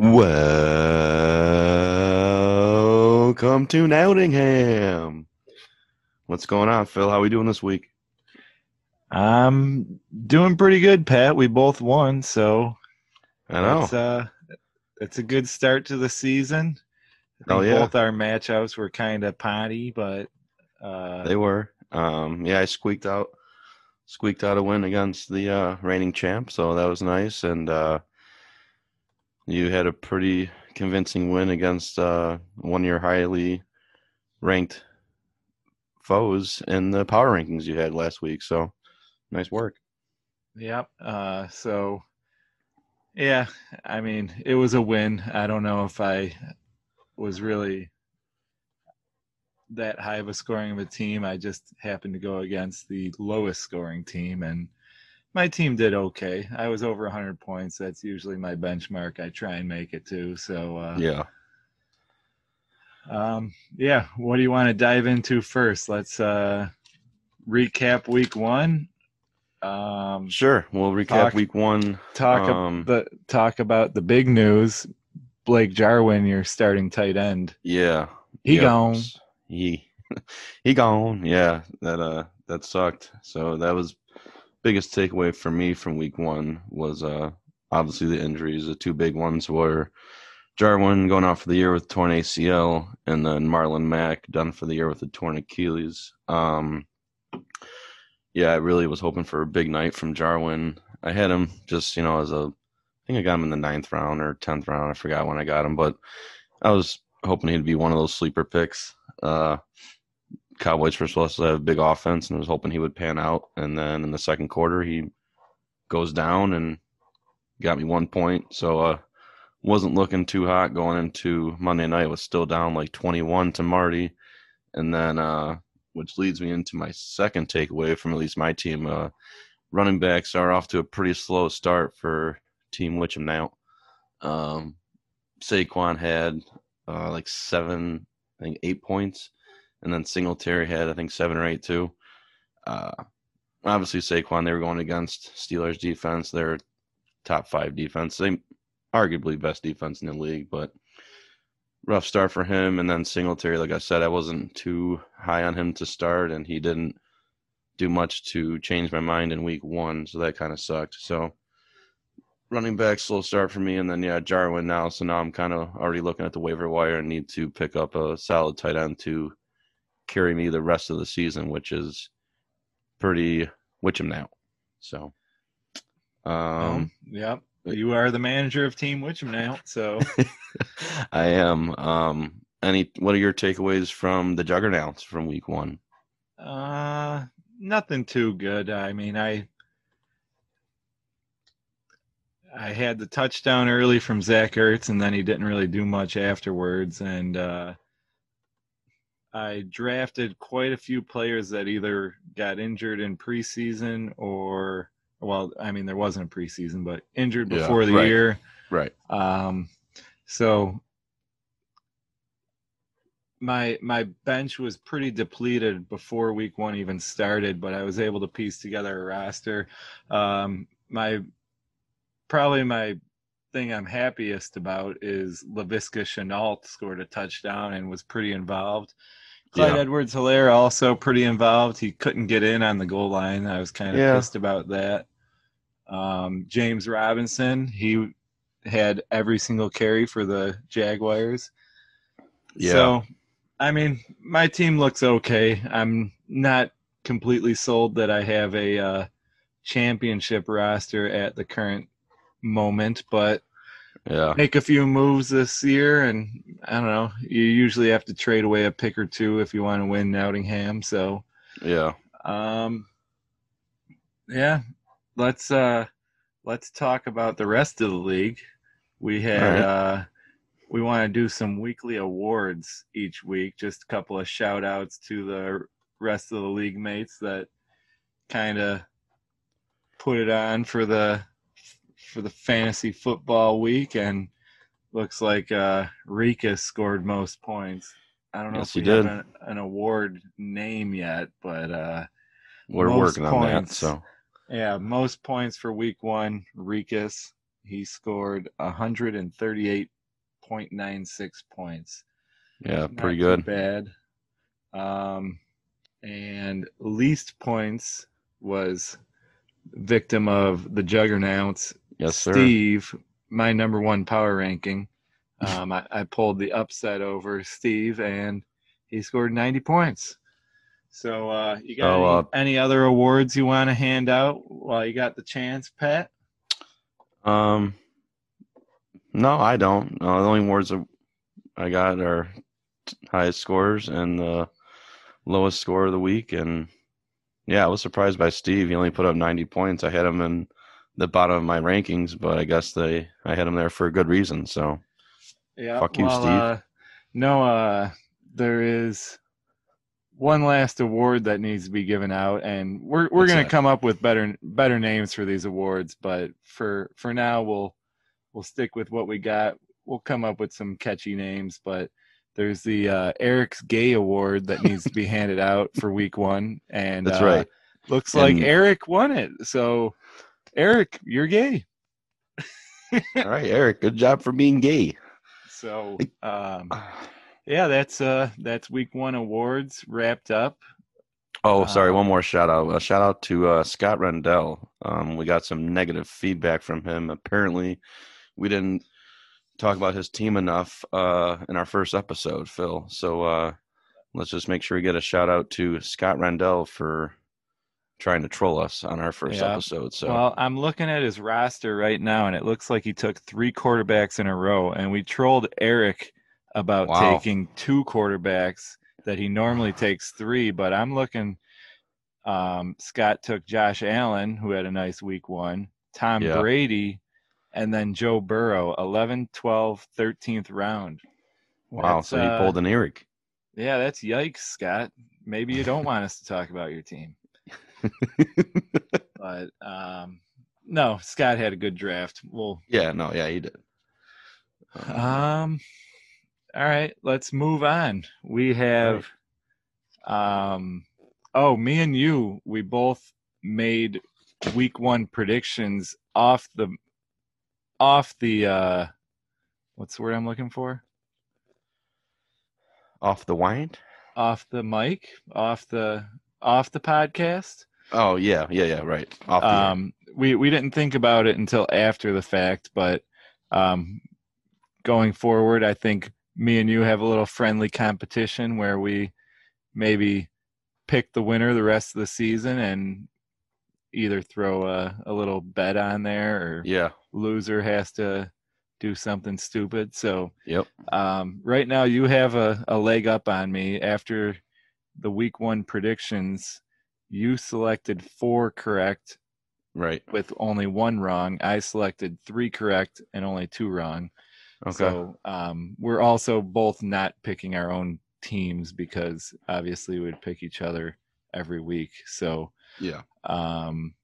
Welcome to Nottingham. What's going on, Phil? How are we doing this week? I'm doing pretty good, Pat. We both won, so I know. it's uh it's a good start to the season. Oh, yeah. both our matchups were kind of potty, but uh They were. Um, yeah, I squeaked out, squeaked out a win against the uh, reigning champ, so that was nice. And uh, you had a pretty convincing win against uh, one of your highly ranked foes in the power rankings you had last week. So nice work. yep. Uh so yeah, I mean, it was a win. I don't know if I was really that high of a scoring of a team. I just happened to go against the lowest scoring team and my team did okay. I was over 100 points. That's usually my benchmark. I try and make it to. So uh Yeah. um yeah, what do you want to dive into first? Let's uh recap week 1. Um Sure. We'll recap Talk- week one. talk Um, the talk about the big news. Blake Jarwin, your starting tight end. Yeah. He Yep. gone. He he gone. Yeah, that uh that sucked. So that was biggest takeaway for me from week one was uh obviously the injuries. The two big ones were Jarwin going out for the year with torn ACL, and then Marlon Mack done for the year with a torn Achilles. Um, yeah, I really was hoping for a big night from Jarwin. I had him just you know as a, I think I got him in the ninth round or tenth round. I forgot when I got him, but I was hoping he'd be one of those sleeper picks. Uh, Cowboys were supposed to have a big offense, and I was hoping he would pan out. And then in the second quarter, he goes down and got me one point. So uh, wasn't looking too hot going into Monday night. Was still down like 21 to Marty, and then uh, which leads me into my second takeaway from at least my team. Uh, running backs are off to a pretty slow start for Team Witcham now. Um, Saquon had uh, like seven, I think eight points, and then Singletary had I think seven or eight too. Uh, obviously Saquon they were going against Steelers defense. They're top five defense. They arguably best defense in the league, but rough start for him. And then Singletary, like I said, I wasn't too high on him to start, and he didn't do much to change my mind in week one, so that kind of sucked. So running back slow start for me, and then yeah, Jarwin now. So now I'm kind of already looking at the waiver wire and need to pick up a solid tight end to carry me the rest of the season, which is pretty Witcham now. So, um, Um, yep. You are the manager of Team Witcham now, so I am. Um, any? What are your takeaways from the Juggernauts from week one? uh nothing too good. I mean, I I had the touchdown early from Zach Ertz, and then he didn't really do much afterwards. And uh, I drafted quite a few players that either got injured in preseason or, well, I mean, there wasn't a preseason, but injured Yeah, before the right. year. Right. Um, so my my bench was pretty depleted before week one even started, but I was able to piece together a roster. Um, my probably my thing I'm happiest about is Laviska Shenault scored a touchdown and was pretty involved. Clyde Yeah. Edwards Helaire also pretty involved. He couldn't get in on the goal line. I was kind of Yeah. pissed about that. Um, James Robinson, he had every single carry for the Jaguars. Yeah. So, I mean, my team looks okay. I'm not completely sold that I have a uh, championship roster at the current moment, but Yeah. make a few moves this year, and I don't know. You usually have to trade away a pick or two if you want to win Nottingham. So, Yeah. um, yeah, let's uh, let's talk about the rest of the league. We had right. uh, we want to do some weekly awards each week. Just a couple of shout outs to the rest of the league mates that kind of put it on for the for the fantasy football week and looks like uh Rika scored most points. I don't know Yes, if we did. have an, an award name yet, but uh We're working on that. So yeah, most points for week one, Rikus. He scored 138.96 points. Yeah, Not pretty good. Bad. Um, and least points was victim of the juggernauts, Yes, sir. Steve, my number one power ranking. Um, I, I pulled the upset over Steve, and he scored 90 points. So, uh, you got Oh, any, uh, any other awards you want to hand out while you got the chance, Pat? Um, no, I don't. Uh, the only awards I got are highest scores and the lowest score of the week. And yeah, I was surprised by Steve. He only put up 90 points. I had him in the bottom of my rankings, but I guess they I had them there for a good reason. So Yeah. Fuck you, well, Steve. Uh, no, uh, there is one last award that needs to be given out, and we're we're gonna come up with better better names for these awards. But for for now, we'll we'll stick with what we got. We'll come up with some catchy names, but there's the uh, Eric's Gay Award that needs to be handed out for week one, and that's uh, right. Looks like Eric won it. So, Eric, you're gay. All right, Eric, good job for being gay. So, um, yeah, that's uh, that's week one awards wrapped up. Oh, sorry. Um, One more shout out. A shout out to uh, Scott Rendell. Um, we got some negative feedback from him. Apparently, we didn't talk about his team enough uh, in our first episode, Phil. So uh, let's just make sure we get a shout out to Scott Rendell for trying to troll us on our first Yeah. episode. So Well, I'm looking at his roster right now, and it looks like he took three quarterbacks in a row. And we trolled Eric about Wow. taking two quarterbacks that he normally takes three. But I'm looking. Um, Scott took Josh Allen, who had a nice week one, Tom Yeah. Brady, and then Joe Burrow, 11, 12, 13th round. wow. That's, So he uh, pulled an Eric. Yeah, that's yikes, Scott. Maybe you don't want us to talk about your team. But um, no, Scott had a good draft. Well, yeah. No. Yeah, he did. um, all right, let's move on. We have, um, oh, me and you, we both made week one predictions off the, off the, uh, what's the word I'm looking for? Off the wind. Off the mic, off the, off the podcast. Oh yeah. Yeah. Yeah. Right. Off the air. um, we we didn't think about it until after the fact, but um, going forward, I think me and you have a little friendly competition where we maybe pick the winner the rest of the season and either throw a, a little bet on there or Yeah. loser has to do something stupid. So Yep. um, right now you have a, a leg up on me after the week one predictions. You selected four correct Right. with only one wrong. I selected three correct and only two wrong. Okay. So um, we're also both not picking our own teams because obviously we'd pick each other every week. So yeah. um,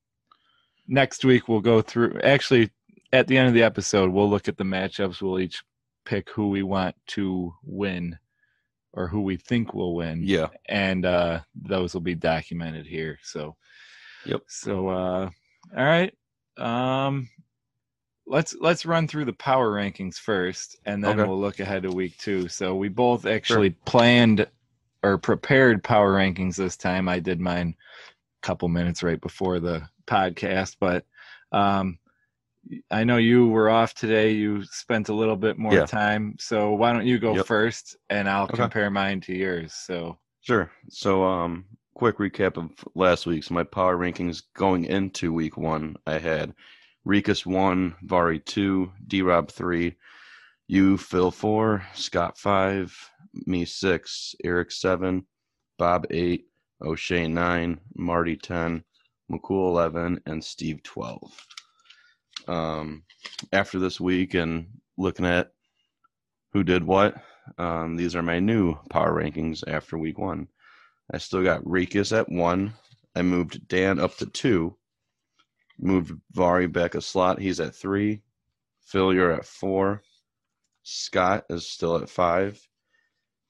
next week we'll go through. Actually, at the end of the episode, we'll look at the matchups. We'll each pick who we want to win or who we think will win Yeah. and uh, those will be documented here. So, Yep. So, uh, all right, um, let's let's run through the power rankings first, and then Okay. we'll look ahead to week two. So we both actually planned or prepared power rankings this time. I did mine a couple minutes right before the podcast, but um, I know you were off today. You spent a little bit more Yeah. time, so why don't you go Yep. first, and I'll Okay. compare mine to yours. So. Sure. So, um, quick recap of last week's my power rankings going into week one. I had Rikus one, Vari two, D Rob three, you Phil four, Scott five, me six, Eric seven, Bob eight, O'Shea nine, Marty ten, McCool eleven, and Steve twelve. Um, after this week and looking at who did what, um, these are my new power rankings after week one. I still got Rikus at one. I moved Dan up to two. Moved Vari back a slot. He's at three. Phil, you're at four. Scott is still at five.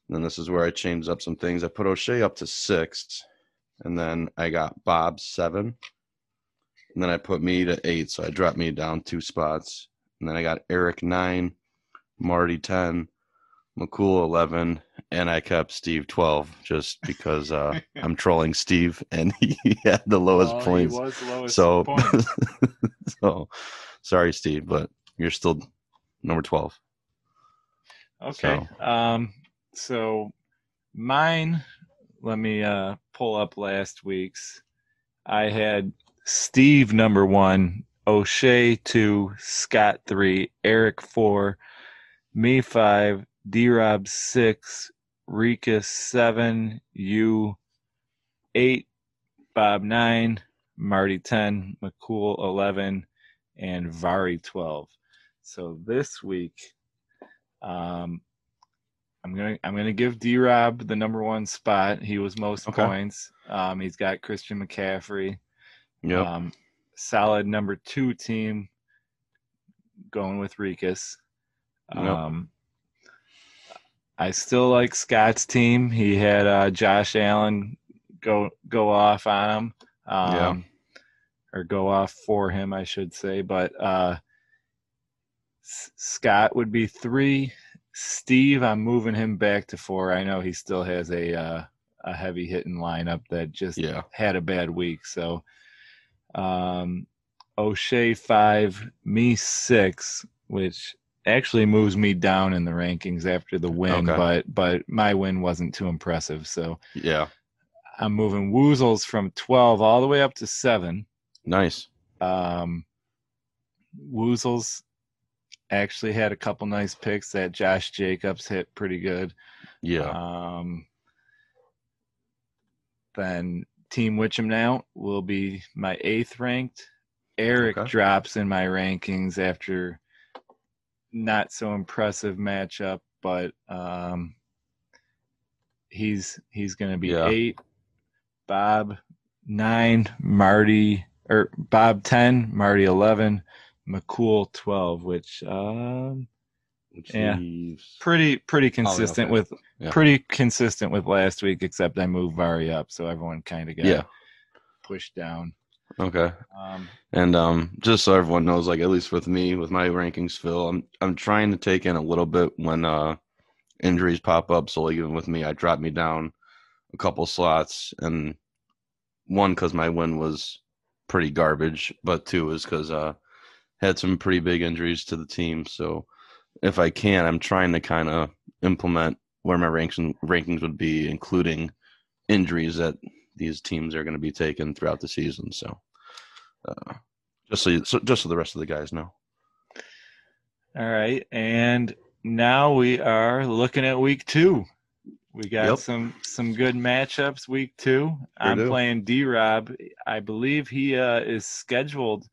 And then this is where I changed up some things. I put O'Shea up to six. And then I got Bob seven. And then I put me to eight. So I dropped me down two spots. and then I got Eric nine, Marty ten, McCool eleven, and I kept Steve twelve just because uh, I'm trolling Steve and he had the lowest he points. was lowest So, points. so sorry, Steve, but you're still number twelve. Okay. Um, so mine, let me uh, pull up last week's. I had Steve number one, O'Shea two, Scott three, Eric four, me five, D Rob six, Rika seven, you eight, Bob nine, Marty ten, McCool eleven, and Vari twelve. So this week, um, I'm gonna I'm gonna give D Rob the number one spot. He was most Okay. points. Um, he's got Christian McCaffrey. Yep. Um, solid number two team. Going with Rikus. Yep. Um, I still like Scott's team. He had uh, Josh Allen go go off on him. Um, Yeah. Or go off for him, I should say. But uh, S- Scott would be three. Steve, I'm moving him back to four. I know he still has a uh, a heavy hitting lineup that just Yeah. had a bad week. So, um, O'Shea five, me six, which actually moves me down in the rankings after the win. Okay. But but my win wasn't too impressive. So Yeah. I'm moving Woozles from twelve all the way up to seven. Nice. Um, Woozles actually had a couple nice picks that Josh Jacobs hit pretty good. Yeah. Um, then Team Witcham now will be my eighth ranked. Eric Okay. drops in my rankings after not so impressive matchup, but um, he's he's going to be Yeah. eight. Bob nine, Marty or Bob ten, Marty eleven, McCool twelve, which um, Which yeah. leaves- pretty pretty Oh, yeah, consistent okay. with Yeah. pretty consistent with last week, except I moved Vari up, so everyone kind of got Yeah. pushed down. Okay. Um, And um, just so everyone knows, like at least with me, with my rankings, Phil, I'm I'm trying to take in a little bit when uh injuries pop up. So like even with me, I dropped me down a couple slots, and one because my win was pretty garbage, but two is because uh had some pretty big injuries to the team. So if I can, I'm trying to kind of implement where my ranking rankings would be, including injuries that these teams are going to be taking throughout the season. So. Uh, just so, you, so, just so the rest of the guys know. all right, and now we are looking at week two. We got Yep. some some good matchups week two. I'm do. playing D Rob. I believe he uh, is scheduled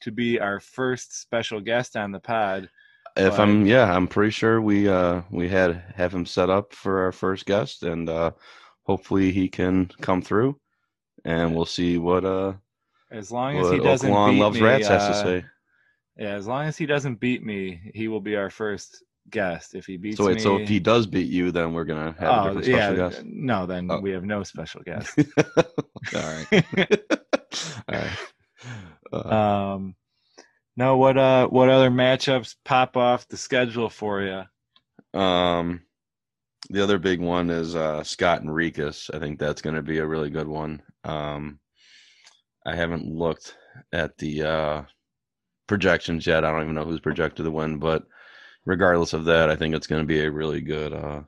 to be our first special guest on the pod. If I'm, yeah, I'm pretty sure we uh we had have him set up for our first guest, and uh hopefully he can come through, and we'll see what uh As long as he doesn't Oaklawn beat loves me, rats has to uh, say. Yeah, as long as he doesn't beat me, he will be our first guest. If he beats So wait, me, so if he does beat you, then we're gonna have a oh different yeah, special guest. no, then Oh. we have no special guest. All right. All right. Uh, um, no, what uh, what other matchups pop off the schedule for you? Um, the other big one is uh, Scott Rikus. I think that's going to be a really good one. Um, I haven't looked at the uh, projections yet. I don't even know who's projected to win, but regardless of that, I think it's going to be a really good, uh,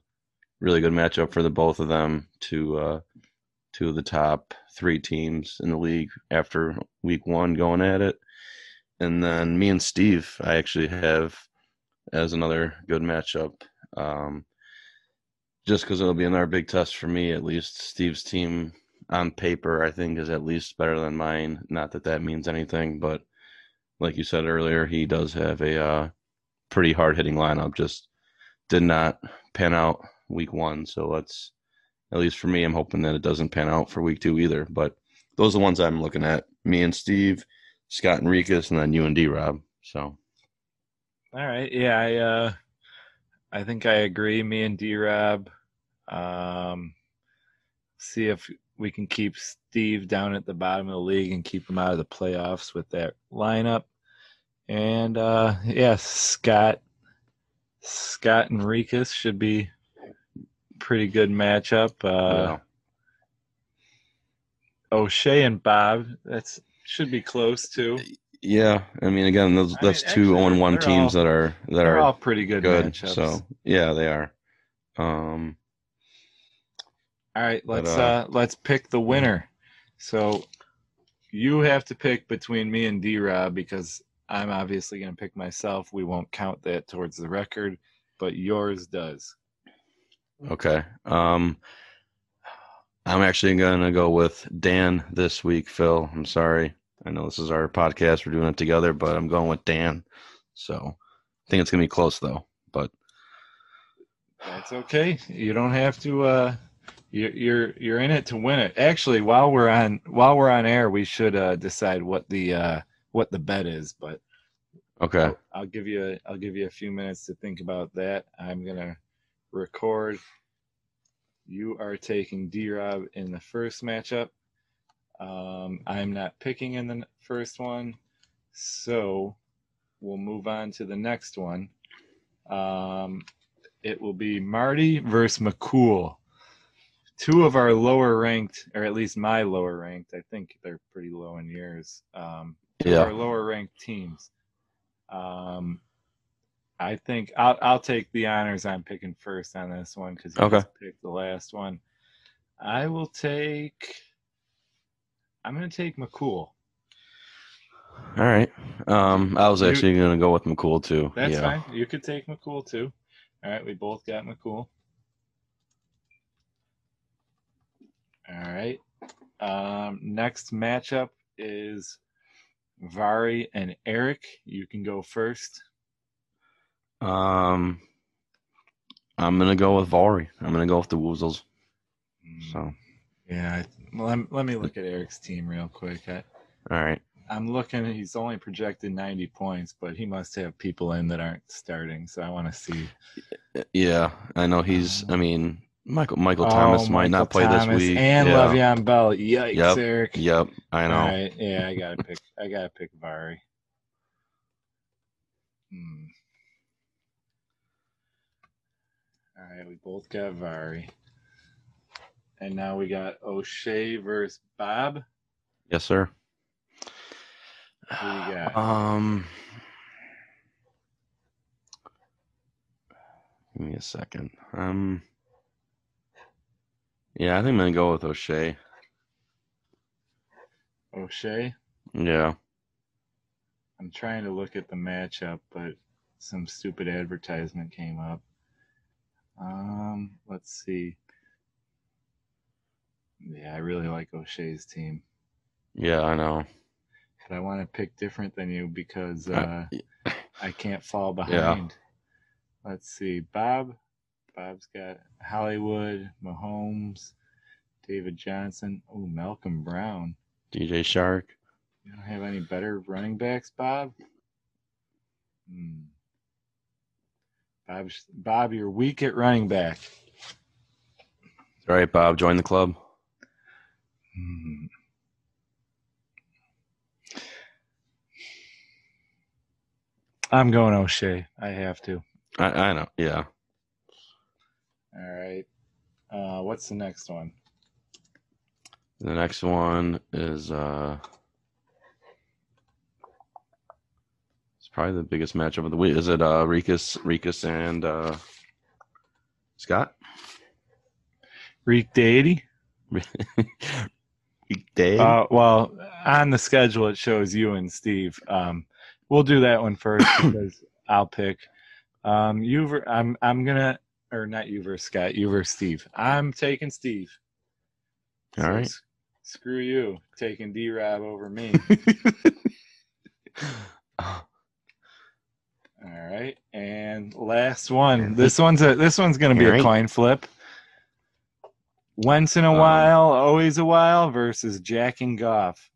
really good matchup for the both of them. To uh, two of the top three teams in the league after week one going at it, and then me and Steve, I actually have as another good matchup. Um, just because it'll be another big test for me, at least. Steve's team on paper, I think, is at least better than mine. Not that that means anything, but like you said earlier, he does have a uh, pretty hard hitting lineup. Just did not pan out week one. So let's, at least for me, I'm hoping that it doesn't pan out for week two either. But those are the ones I'm looking at me and Steve, Scott Enriquez, and then you and D Rob. So, All right, yeah, I uh, I think I agree. Me and D Rob, um, see if we can keep Steve down at the bottom of the league and keep him out of the playoffs with that lineup. And uh yeah, Scott Scott Enriquez should be pretty good matchup. Uh O'Shea and Bob, that's should be close too. Yeah, I mean, again, those I that's mean, two actually, on one teams all- that are that They're all pretty good, good. matchups. So yeah, they are. Um, All right, let's uh, uh, let's pick the winner. So you have to pick between me and D Rob because I'm obviously going to pick myself. We won't count that towards the record, but yours does. okay. Um, I'm actually gonna go with Dan this week. Phil, I'm sorry. I know this is our podcast. We're doing it together, but I'm going with Dan. So I think it's gonna be close though. But That's okay. You don't have to. Uh, you're you're you're in it to win it. Actually, while we're on while we're on air, we should uh, decide what the uh, what the bet is. But okay, I'll, I'll give you a, I'll give you a few minutes to think about that. I'm gonna record. You are taking D Rob in the first matchup. Um, I'm not picking in the first one, so we'll move on to the next one. Um, it will be Marty versus McCool. Two of our lower ranked, or at least my lower ranked, I think they're pretty low in years. Um, of our lower ranked teams. Um, I think I'll I'll take the honors. I'm picking first on this one because you Okay. just picked the last one. I will take. I'm gonna take McCool. all right. Um, I was You- actually gonna go with McCool too. That's yeah. fine. You could take McCool too. All right, we both got McCool. All right. Um, next matchup is Vari and Eric. You can go first. Um, I'm gonna go with Vari. I'm gonna go with the Woozles. Mm, So, Yeah. I, let, let me look at Eric's team real quick. I, all right. I'm looking. He's only projected 90 points, but he must have people in that aren't starting. So I want to see. Yeah, I know he's. I mean, Michael Michael Oh, Thomas might Michael not play Thomas this week. And yeah. Le'Veon Bell. Yikes, Yep. Eric. Yep, I know. All right. Yeah, I gotta pick. I gotta pick Vari. Hmm. All right, we both got Vari, and now we got O'Shea versus Bob. Yes, sir. Who you got? Um, give me a second. Um, yeah, I think I'm gonna go with O'Shea. O'Shea. Yeah. I'm trying to look at the matchup, but some stupid advertisement came up. Um, let's see. Yeah, I really like O'Shea's team. Yeah, I know. But I want to pick different than you because Uh, uh, I can't fall behind. Let's see. Bob. Bob's got Hollywood, Mahomes, David Johnson. Oh, Malcolm Brown. DJ Chark. You don't have any better running backs, Bob? Hmm. Bob, Bob, you're weak at running back. All right, Bob, join the club. Hmm. I'm going O'Shea. I have to. I, I know. Yeah. All right. Uh, what's the next one? The next one is uh probably the biggest matchup of the week. Is it uh Rikus Rikus and uh Scott? Reek Deity? Day? Uh, well, on the schedule it shows you and Steve. Um, we'll do that one first because I'll pick. Um, you, ver- I'm, I'm gonna, or not you versus Scott, you versus Steve. I'm taking Steve. All So right. s- screw you, taking D Rob over me. All right, and last one. This one's a this one's gonna be a coin flip. Once in a Um, while, always a while versus Jack and Goff.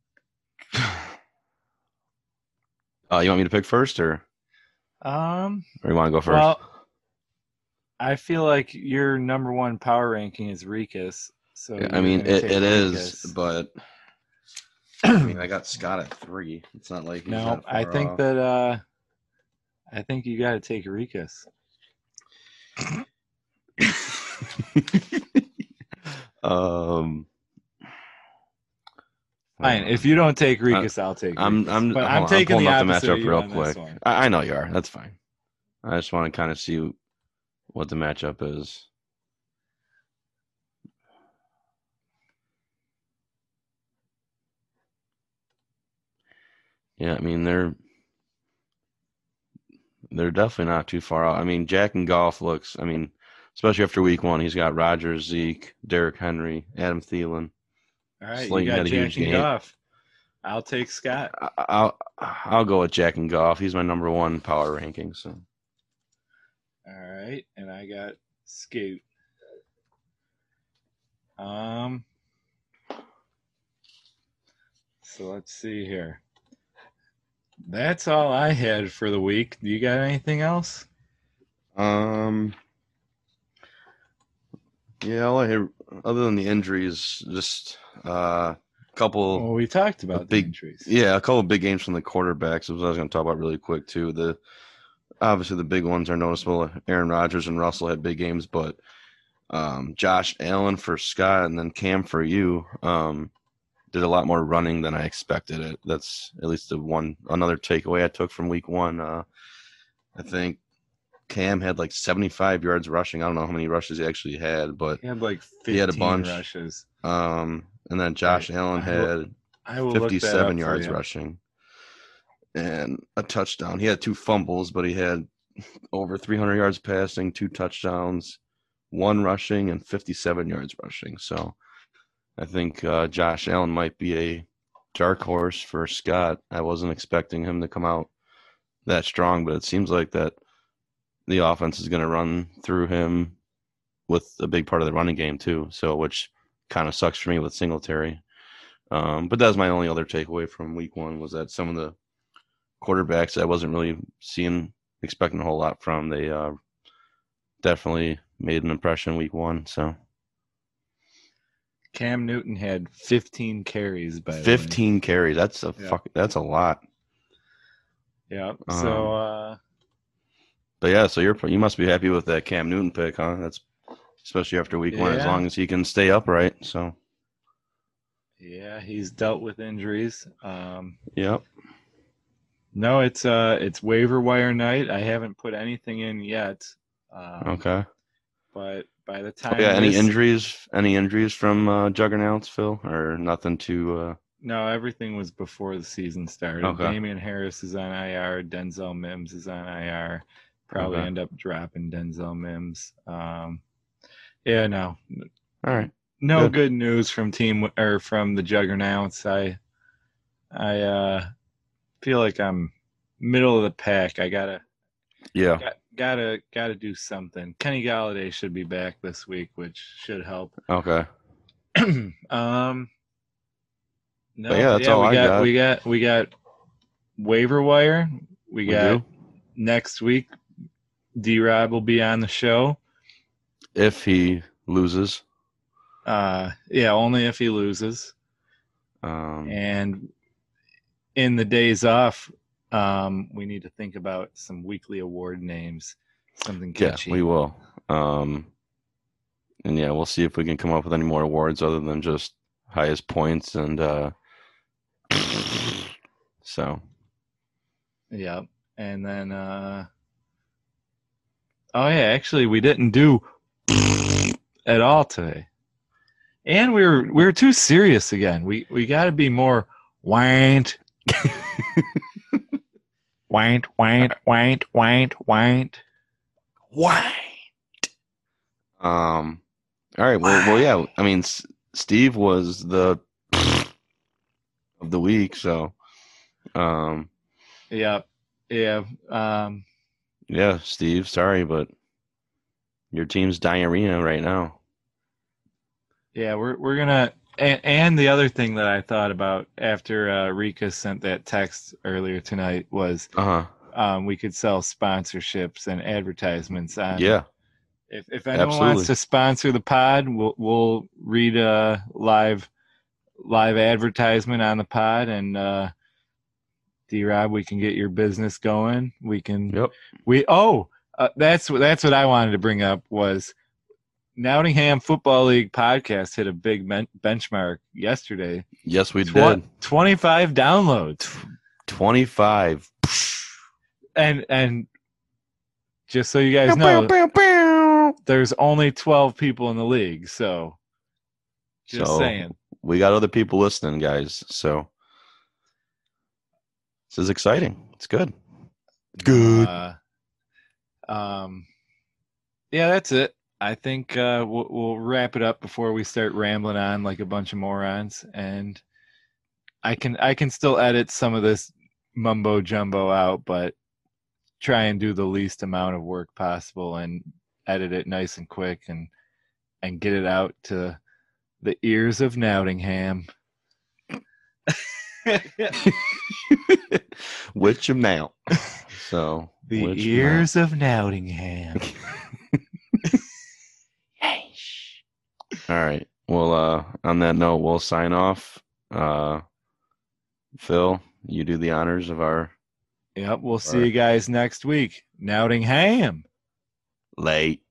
uh you want me to pick first or Um, or you want to go first? well, I feel like your number one power ranking is Rikus. So Yeah, I mean it, it is, but I mean, I got Scott at three. It's not like no, that I think off. that uh I think you got to take Rikus. um, Fine. If you don't take Rikus, I'll take. I'm, I'm, but I'm on, taking pulling the up the matchup real quick. I, I know you are. That's fine. I just want to kind of see what the matchup is. Yeah, I mean they're they're definitely not too far out. I mean, Jack and Goff looks. I mean, especially after week one, he's got Rodgers, Zeke, Derrick Henry, Adam Thielen. All right, Slayton you got Jack and game. Goff. I'll take Scott. I'll I'll go with Jack and Goff. He's my number one power ranking. So All right, and I got Scoot. Um. So let's see here. That's all I had for the week. Do you got anything else? Um. Yeah, all I hear, other than the injuries, just uh, a couple. Well, we talked about the big- injuries. Yeah, a couple big games from the quarterbacks. Was I was going to talk about really quick too. The obviously the big ones are noticeable. Aaron Rodgers and Russell had big games, but um, Josh Allen for Scott and then Cam for you um, did a lot more running than I expected. It that's at least the one another takeaway I took from Week One. Uh, I think Cam had like 75 yards rushing. I don't know how many rushes he actually had, but He had like 15 He had a bunch. rushes. um, and then Josh. Allen I will- had I will that up 57 yards rushing and a touchdown. He had two fumbles, but he had over 300 yards passing, two touchdowns, one rushing, and 57 yards rushing. So I think uh, Josh Allen might be a dark horse for Scott. I wasn't expecting him to come out that strong, but it seems like that the offense is going to run through him with a big part of the running game too. So which kind of sucks for me with Singletary. Um, but that was my only other takeaway from week one was that some of the quarterbacks I wasn't really seeing expecting a whole lot from. They uh, definitely made an impression week one. So Cam Newton had 15 carries by the way. fifteen carries. That's a Yeah. fuck. That's a lot. Yeah. Um, So uh But yeah, so you're you must be happy with that Cam Newton pick, huh? That's especially after week one, as long as he can stay upright. So yeah, he's dealt with injuries. Um yep. no, it's uh it's waiver wire night. I haven't put anything in yet. Um, Okay. But by the Oh, yeah. Any this- injuries? Any injuries from uh, Juggernauts, Phil, or nothing to? Uh, No, everything was before the season started. Okay. Damien Harris is on IR. Denzel Mims is on IR. Probably Okay. end up dropping Denzel Mims. Um, yeah, no, all right. no Good. good. news from team or from the Juggernauts. I, I uh, feel like I'm middle of the pack. I gotta, Yeah. got, gotta, gotta do something. Kenny Golladay should be back this week, which should help. Okay. um no, But yeah, that's all we I got, got. We got we got waiver wire. We, We got do. next week. D Rob will be on the show. If he loses, Uh yeah, only if he loses. um, And in the days off, um, we need to think about some weekly award names. Something catchy. yeah, we will. Um, and yeah, we'll see if we can come up with any more awards other than just highest points and. uh So Yep. And then uh Oh yeah, actually we didn't do at all today. And we were we were too serious again. We we got to be more whint. whint, whint, whint, whint, whint. White. Um. All right. Well. Well. Yeah. I mean, S- Steve was the of the week. So. Um. Yeah. Yeah. Um Yeah, Steve. Sorry, but your team's diarrhea right now. yeah, we're we're going to and, and the other thing that I thought about after uh, Rika sent that text earlier tonight was Uh huh. um, we could sell sponsorships and advertisements on Yeah. If if anyone Absolutely. wants to sponsor the pod, we'll we'll read a live live advertisement on the pod, and uh, D Rob, we can get your business going. We can. Yep. We oh, uh, that's what that's what I wanted to bring up was Nottingham Football League podcast hit a big men- benchmark yesterday. Yes, we Tw- did. 25 downloads. 25. And and just so you guys know, there's only 12 people in the league, so just So, saying. We got other people listening, guys. So this is exciting. It's good. Good. Uh, um, yeah, that's it. I think uh, we'll, we'll wrap it up before we start rambling on like a bunch of morons. And I can I can still edit some of this mumbo jumbo out, but try and do the least amount of work possible and edit it nice and quick and and get it out to the ears of Nottingham. Which amount? So the ears of Nottingham. All right. Well, uh, on that note, we'll sign off. Uh, Phil, you do the honors of our Yep, we'll see you guys next week. Nottingham. late.